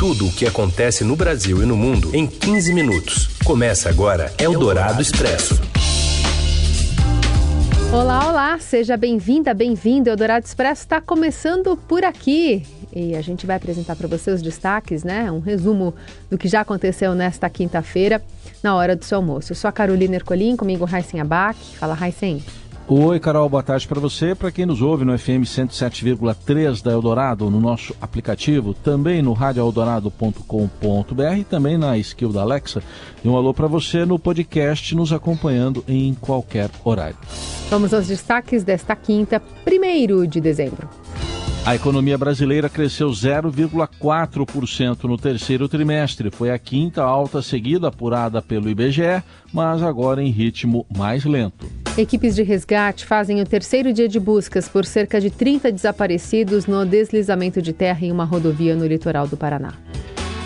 Tudo o que acontece no Brasil e no mundo em 15 minutos. Começa agora Eldorado Expresso. Olá, olá, seja bem-vinda, bem-vindo. Eldorado Expresso está começando por aqui. E a gente vai apresentar para você os destaques, né? Um resumo do que já aconteceu nesta quinta-feira, na hora do seu almoço. Eu sou a Carolina Ercolim, comigo Raíssen Abac. Fala, Raíssen. Oi, Carol, boa tarde para você. Para quem nos ouve no FM 107,3 da Eldorado, no nosso aplicativo, também no radioeldorado.com.br também na skill da Alexa. E um alô para você no podcast, nos acompanhando em qualquer horário. Vamos aos destaques desta quinta, 1 de dezembro. A economia brasileira cresceu 0,4% no terceiro trimestre. Foi a quinta alta seguida apurada pelo IBGE, mas agora em ritmo mais lento. Equipes de resgate fazem o terceiro dia de buscas por cerca de 30 desaparecidos no deslizamento de terra em uma rodovia no litoral do Paraná.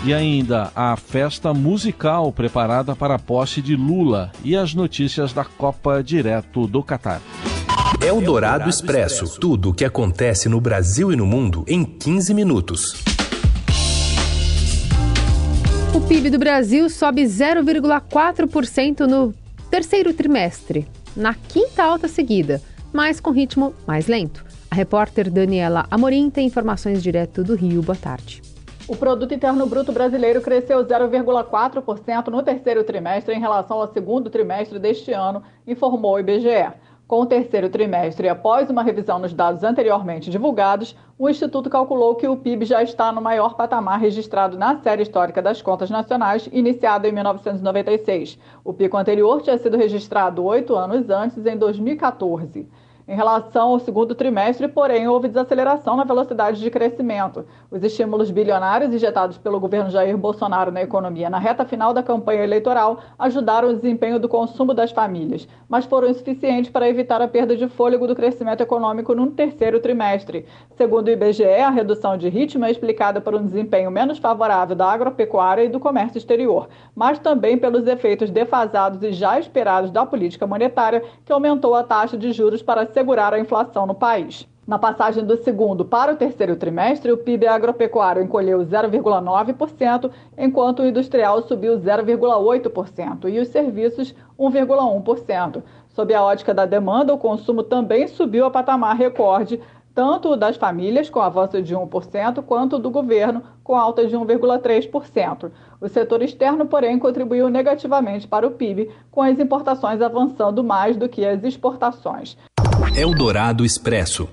E ainda a festa musical preparada para a posse de Lula e as notícias da Copa direto do Catar. É o Dourado Expresso. Tudo o que acontece no Brasil e no mundo em 15 minutos. O PIB do Brasil sobe 0,4% no terceiro trimestre na quinta alta seguida, mas com ritmo mais lento. A repórter Daniela Amorim tem informações direto do Rio. Boa tarde. O produto interno bruto brasileiro cresceu 0,4% no terceiro trimestre em relação ao segundo trimestre deste ano, informou o IBGE. Com o terceiro trimestre após uma revisão nos dados anteriormente divulgados, o Instituto calculou que o PIB já está no maior patamar registrado na série histórica das contas nacionais, iniciada em 1996. O pico anterior tinha sido registrado oito anos antes, em 2014. Em relação ao segundo trimestre, porém, houve desaceleração na velocidade de crescimento. Os estímulos bilionários injetados pelo governo Jair Bolsonaro na economia na reta final da campanha eleitoral ajudaram o desempenho do consumo das famílias, mas foram insuficientes para evitar a perda de fôlego do crescimento econômico no terceiro trimestre. Segundo o IBGE, a redução de ritmo é explicada por um desempenho menos favorável da agropecuária e do comércio exterior, mas também pelos efeitos defasados e já esperados da política monetária, que aumentou a taxa de juros para segurar a inflação no país. Na passagem do segundo para o terceiro trimestre, o PIB agropecuário encolheu 0,9%, enquanto o industrial subiu 0,8% e os serviços 1,1%. Sob a ótica da demanda, o consumo também subiu a patamar recorde, tanto das famílias, com avanço de 1%, quanto do governo, com alta de 1,3%. O setor externo, porém, contribuiu negativamente para o PIB, com as importações avançando mais do que as exportações. Eldorado Expresso.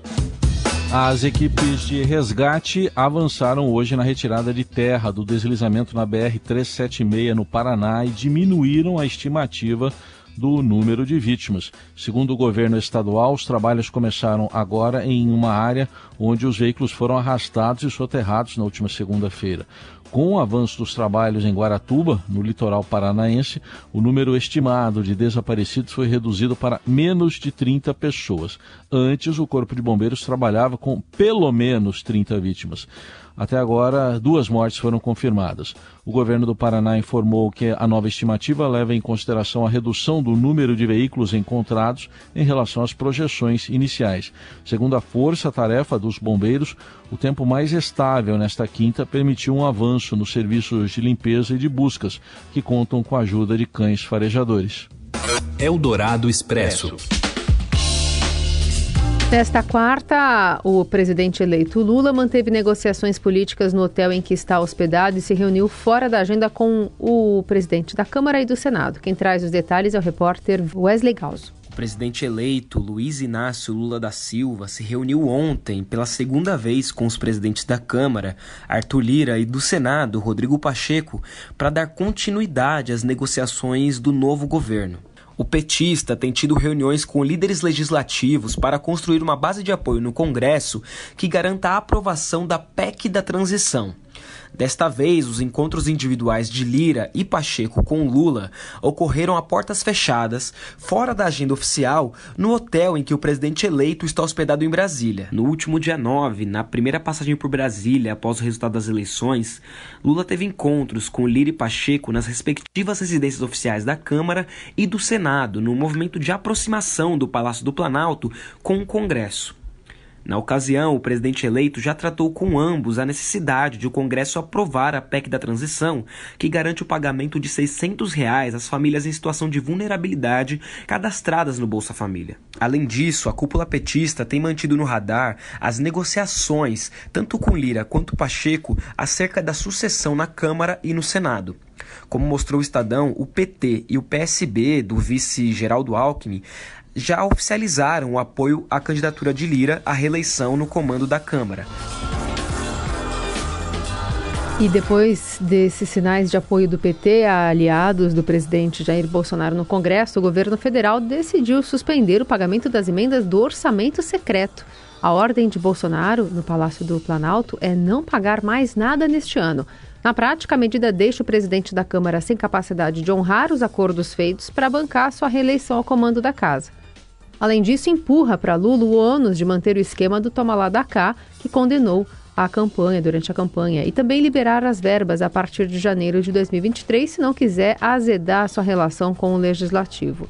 As equipes de resgate avançaram hoje na retirada de terra do deslizamento na BR-376 no Paraná e diminuíram a estimativa do número de vítimas. Segundo o governo estadual, os trabalhos começaram agora em uma área onde os veículos foram arrastados e soterrados na última segunda-feira. Com o avanço dos trabalhos em Guaratuba, no litoral paranaense, o número estimado de desaparecidos foi reduzido para menos de 30 pessoas. Antes, o Corpo de Bombeiros trabalhava com pelo menos 30 vítimas. Até agora, duas mortes foram confirmadas. O governo do Paraná informou que a nova estimativa leva em consideração a redução do número de veículos encontrados em relação às projeções iniciais. Segundo a força-tarefa dos bombeiros, o tempo mais estável nesta quinta permitiu um avanço nos serviços de limpeza e de buscas, que contam com a ajuda de cães farejadores. Eldorado Expresso. Nesta quarta, o presidente eleito Lula manteve negociações políticas no hotel em que está hospedado e se reuniu fora da agenda com o presidente da Câmara e do Senado. Quem traz os detalhes é o repórter Wesley Gauss. O presidente eleito Luiz Inácio Lula da Silva se reuniu ontem pela segunda vez com os presidentes da Câmara, Arthur Lira, e do Senado, Rodrigo Pacheco, para dar continuidade às negociações do novo governo. O petista tem tido reuniões com líderes legislativos para construir uma base de apoio no Congresso que garanta a aprovação da PEC da transição. Desta vez, os encontros individuais de Lira e Pacheco com Lula ocorreram a portas fechadas, fora da agenda oficial, no hotel em que o presidente eleito está hospedado em Brasília. No último dia 9, na primeira passagem por Brasília após o resultado das eleições, Lula teve encontros com Lira e Pacheco nas respectivas residências oficiais da Câmara e do Senado, no movimento de aproximação do Palácio do Planalto com o Congresso. Na ocasião, o presidente eleito já tratou com ambos a necessidade de o Congresso aprovar a PEC da transição, que garante o pagamento de 600 reais às famílias em situação de vulnerabilidade cadastradas no Bolsa Família. Além disso, a cúpula petista tem mantido no radar as negociações, tanto com Lira quanto Pacheco, acerca da sucessão na Câmara e no Senado. Como mostrou o Estadão, o PT e o PSB do vice Geraldo Alckmin já oficializaram o apoio à candidatura de Lira à reeleição no comando da Câmara. E depois desses sinais de apoio do PT a aliados do presidente Jair Bolsonaro no Congresso, o governo federal decidiu suspender o pagamento das emendas do orçamento secreto. A ordem de Bolsonaro, no Palácio do Planalto, é não pagar mais nada neste ano. Na prática, a medida deixa o presidente da Câmara sem capacidade de honrar os acordos feitos para bancar sua reeleição ao comando da casa. Além disso, empurra para Lula o ônus de manter o esquema do toma lá da cá, que condenou a campanha durante a campanha, e também liberar as verbas a partir de janeiro de 2023, se não quiser azedar sua relação com o legislativo.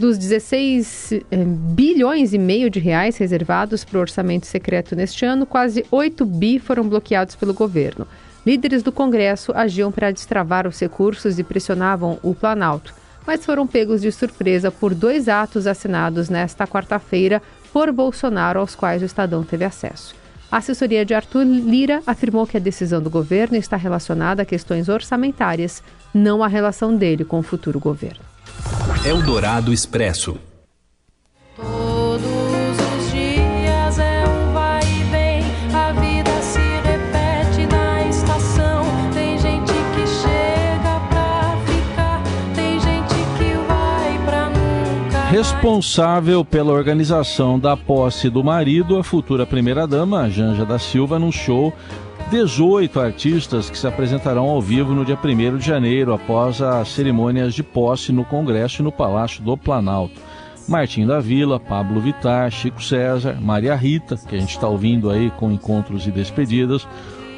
Dos 16 eh, bilhões e meio de reais reservados para o orçamento secreto neste ano, quase 8 bi foram bloqueados pelo governo. Líderes do Congresso agiam para destravar os recursos e pressionavam o Planalto mas foram pegos de surpresa por dois atos assinados nesta quarta-feira por Bolsonaro, aos quais o Estadão teve acesso. A assessoria de Arthur Lira afirmou que a decisão do governo está relacionada a questões orçamentárias, não a relação dele com o futuro governo. Eldorado Expresso. Responsável pela organização da posse do marido, a futura primeira-dama, Janja da Silva, anunciou 18 artistas que se apresentarão ao vivo no dia 1 de janeiro, após as cerimônias de posse no Congresso e no Palácio do Planalto. Martim da Vila, Pablo Vittar, Chico César, Maria Rita, que a gente está ouvindo aí com encontros e despedidas,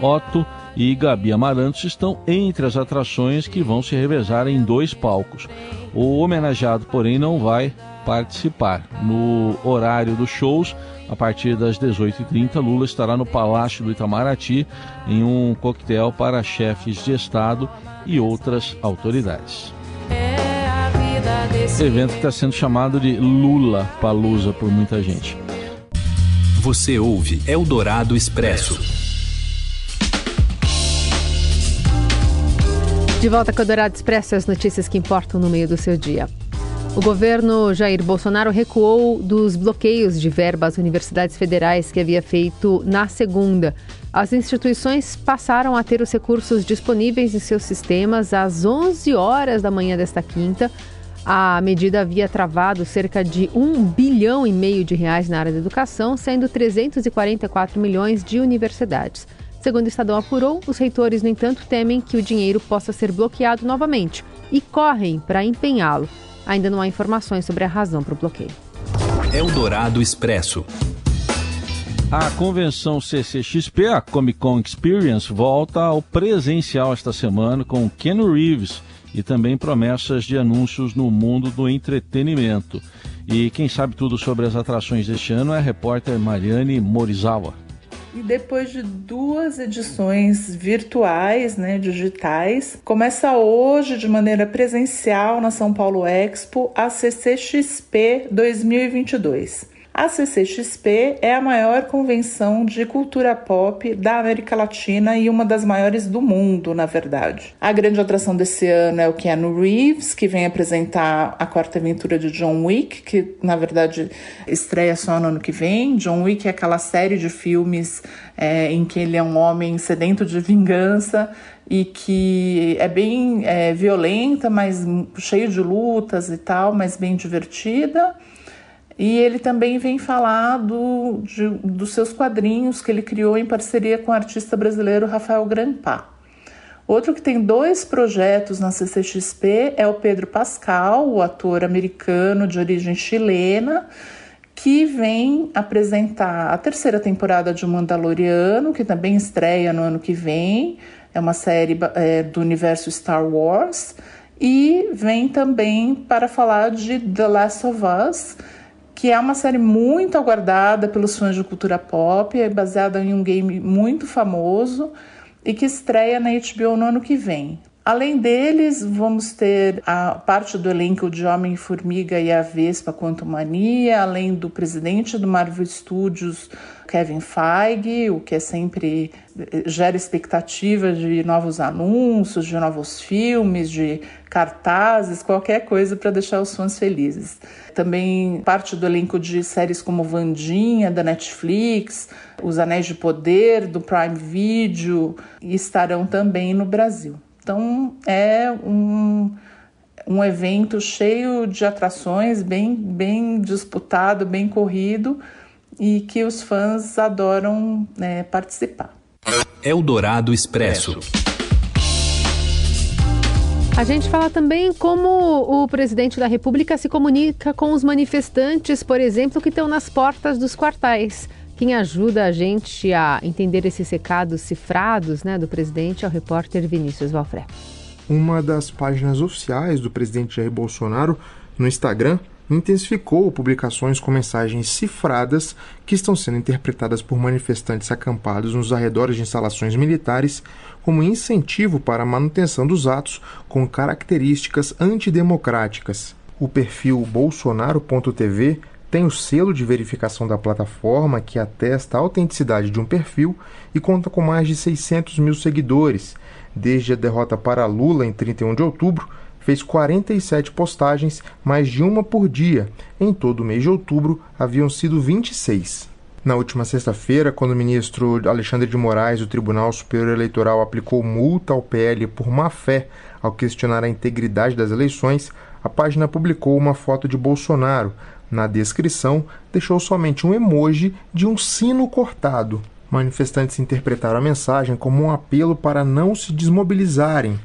Otto e Gabi Amarantos estão entre as atrações que vão se revezar em dois palcos. O homenageado, porém, não vai participar. No horário dos shows, a partir das 18h30, Lula estará no Palácio do Itamaraty em um coquetel para chefes de Estado e outras autoridades. É evento está sendo chamado de Lula Palusa por muita gente. Você ouve Eldorado Expresso. De volta com o Dourado Expresso, as notícias que importam no meio do seu dia. O governo Jair Bolsonaro recuou dos bloqueios de verba às universidades federais que havia feito na segunda. As instituições passaram a ter os recursos disponíveis em seus sistemas às 11 horas da manhã desta quinta. A medida havia travado cerca de 1 bilhão e meio de reais na área da educação, sendo 344 milhões de universidades. Segundo o Estadão apurou, os reitores, no entanto, temem que o dinheiro possa ser bloqueado novamente e correm para empenhá-lo. Ainda não há informações sobre a razão para o bloqueio. Eldorado Expresso. A convenção CCXP, a Comic Con Experience, volta ao presencial esta semana com Ken Reeves e também promessas de anúncios no mundo do entretenimento. E quem sabe tudo sobre as atrações deste ano é a repórter Mariane Morizawa. E depois de duas edições virtuais, né, digitais, começa hoje de maneira presencial na São Paulo Expo a CCXP 2022. A CCXP é a maior convenção de cultura pop da América Latina e uma das maiores do mundo, na verdade. A grande atração desse ano é o Keanu Reeves, que vem apresentar a quarta aventura de John Wick, que na verdade estreia só no ano que vem. John Wick é aquela série de filmes é, em que ele é um homem sedento de vingança e que é bem é, violenta, mas cheio de lutas e tal, mas bem divertida. E ele também vem falar do, de, dos seus quadrinhos que ele criou em parceria com o artista brasileiro Rafael Grampá. Outro que tem dois projetos na CCXP é o Pedro Pascal, o ator americano de origem chilena, que vem apresentar a terceira temporada de Mandaloriano, que também estreia no ano que vem. É uma série é, do universo Star Wars. E vem também para falar de The Last of Us, que é uma série muito aguardada pelos fãs de cultura pop, é baseada em um game muito famoso e que estreia na HBO no ano que vem. Além deles, vamos ter a parte do elenco de Homem-Formiga e a Vespa Mania, além do presidente do Marvel Studios, Kevin Feige, o que é sempre gera expectativa de novos anúncios, de novos filmes, de cartazes, qualquer coisa para deixar os fãs felizes. Também parte do elenco de séries como Vandinha, da Netflix, Os Anéis de Poder, do Prime Video, estarão também no Brasil. Então é um, um evento cheio de atrações, bem, bem disputado, bem corrido e que os fãs adoram né, participar. Eldorado Expresso. A gente fala também como o presidente da República se comunica com os manifestantes, por exemplo, que estão nas portas dos quartéis. Quem ajuda a gente a entender esses recados cifrados né, do presidente é o repórter Vinícius Valfré. Uma das páginas oficiais do presidente Jair Bolsonaro no Instagram intensificou publicações com mensagens cifradas que estão sendo interpretadas por manifestantes acampados nos arredores de instalações militares como incentivo para a manutenção dos atos com características antidemocráticas. O perfil bolsonaro.tv tem o selo de verificação da plataforma que atesta a autenticidade de um perfil e conta com mais de 600 mil seguidores. Desde a derrota para Lula em 31 de outubro, fez 47 postagens, mais de uma por dia. Em todo o mês de outubro, haviam sido 26. Na última sexta-feira, quando o ministro Alexandre de Moraes do Tribunal Superior Eleitoral aplicou multa ao PL por má fé ao questionar a integridade das eleições, a página publicou uma foto de Bolsonaro, na descrição, deixou somente um emoji de um sino cortado. Manifestantes interpretaram a mensagem como um apelo para não se desmobilizarem,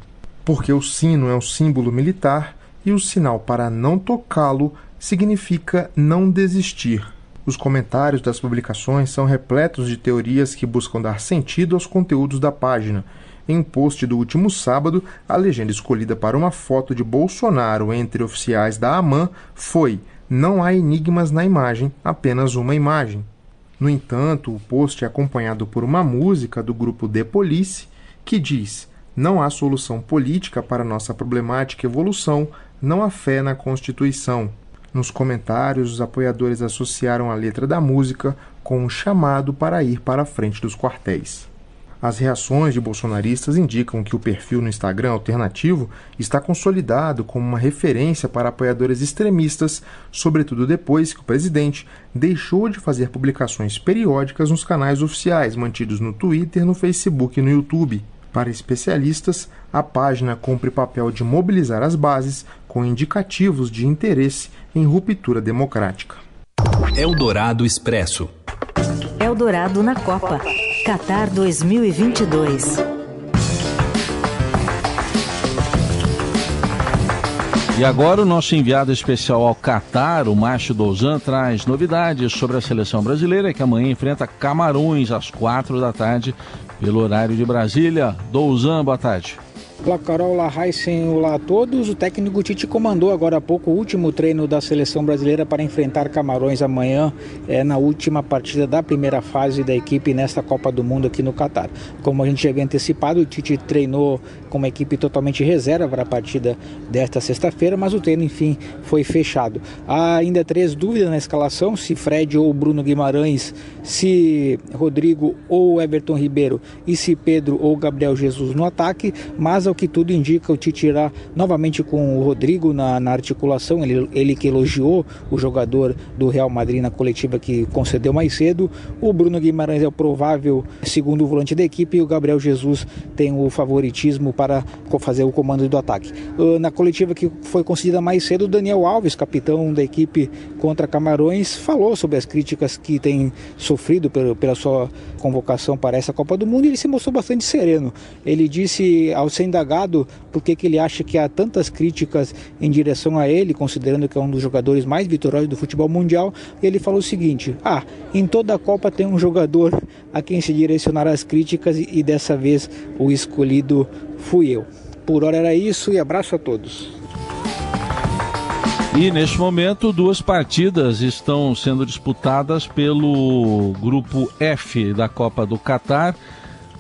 porque o sino é um símbolo militar e o sinal para não tocá-lo significa não desistir. Os comentários das publicações são repletos de teorias que buscam dar sentido aos conteúdos da página. Em um post do último sábado, a legenda escolhida para uma foto de Bolsonaro entre oficiais da AMAN foi não há enigmas na imagem, apenas uma imagem. No entanto, o post é acompanhado por uma música do grupo The Police que diz: Não há solução política para nossa problemática evolução, não há fé na Constituição. Nos comentários, os apoiadores associaram a letra da música com um chamado para ir para a frente dos quartéis. As reações de bolsonaristas indicam que o perfil no Instagram alternativo está consolidado como uma referência para apoiadores extremistas, sobretudo depois que o presidente deixou de fazer publicações periódicas nos canais oficiais mantidos no Twitter, no Facebook e no YouTube. Para especialistas, a página cumpre papel de mobilizar as bases com indicativos de interesse em ruptura democrática. Eldorado Expresso. Eldorado na Copa. Qatar 2022. E agora o nosso enviado especial ao Catar, o Macho Douzan, traz novidades sobre a seleção brasileira que amanhã enfrenta Camarões às quatro da tarde pelo horário de Brasília. Douzan, boa tarde. Olá Carol, olá Heisen, olá a todos. O técnico Tite comandou agora há pouco o último treino da seleção brasileira para enfrentar Camarões amanhã, é, na última partida da primeira fase da equipe nesta Copa do Mundo aqui no Catar. Como a gente já havia antecipado, o Tite treinou com uma equipe totalmente reserva para a partida desta sexta-feira, mas o treino, enfim, foi fechado. Há ainda três dúvidas na escalação: se Fred ou Bruno Guimarães, se Rodrigo ou Everton Ribeiro e se Pedro ou Gabriel Jesus no ataque, mas ao que tudo indica, o Tite irá novamente com o Rodrigo na, na articulação, ele, ele que elogiou o jogador do Real Madrid na coletiva que concedeu mais cedo. O Bruno Guimarães é o provável segundo volante da equipe e o Gabriel Jesus tem o favoritismo para fazer o comando do ataque. Ah, na coletiva que foi concedida mais cedo, o Daniel Alves, capitão da equipe contra Camarões, falou sobre as críticas que tem sofrido pela sua convocação para essa Copa do Mundo e ele se mostrou bastante sereno. Ele disse ao ser indagado por que ele acha que há tantas críticas em direção a ele, considerando que é um dos jogadores mais vitoriosos do futebol mundial, e ele falou o seguinte: Ah, em toda a Copa tem um jogador a quem se direcionar as críticas e dessa vez o escolhido fui eu. Por hora era isso e abraço a todos. E neste momento, duas partidas estão sendo disputadas pelo grupo F da Copa do Catar.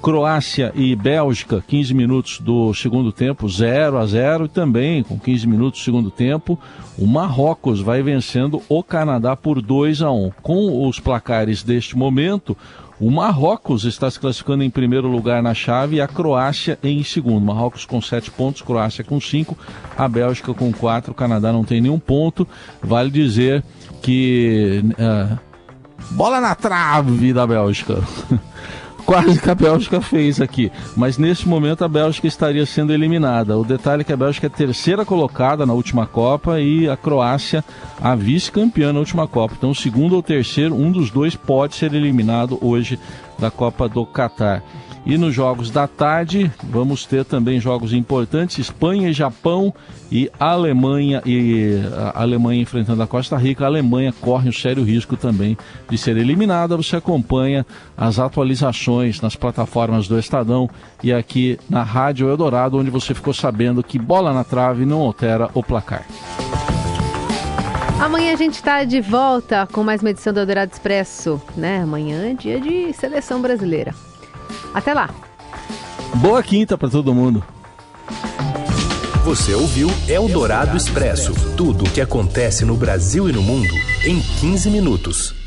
Croácia e Bélgica, 15 minutos do segundo tempo, 0 a 0 e também com 15 minutos do segundo tempo, o Marrocos vai vencendo o Canadá por 2 a 1. Com os placares deste momento, o Marrocos está se classificando em primeiro lugar na chave e a Croácia em segundo. Marrocos com sete pontos, Croácia com cinco, a Bélgica com quatro, o Canadá não tem nenhum ponto. Vale dizer que. Uh, bola na trave da Bélgica. quase que a Bélgica fez aqui. Mas nesse momento a Bélgica estaria sendo eliminada. O detalhe é que a Bélgica é terceira colocada na última Copa e a Croácia a vice-campeã na última Copa. Então, segundo ou terceiro, um dos dois pode ser eliminado hoje da Copa do Catar. E nos jogos da tarde, vamos ter também jogos importantes: Espanha e Japão e Alemanha e Alemanha enfrentando a Costa Rica. A Alemanha corre um sério risco também de ser eliminada. Você acompanha as atualizações nas plataformas do Estadão e aqui na Rádio Eldorado, onde você ficou sabendo que bola na trave não altera o placar. Amanhã a gente está de volta com mais uma edição do Eldorado Expresso, né? Amanhã é dia de seleção brasileira. Até lá. Boa quinta para todo mundo. Você ouviu Eldorado Expresso tudo o que acontece no Brasil e no mundo em 15 minutos.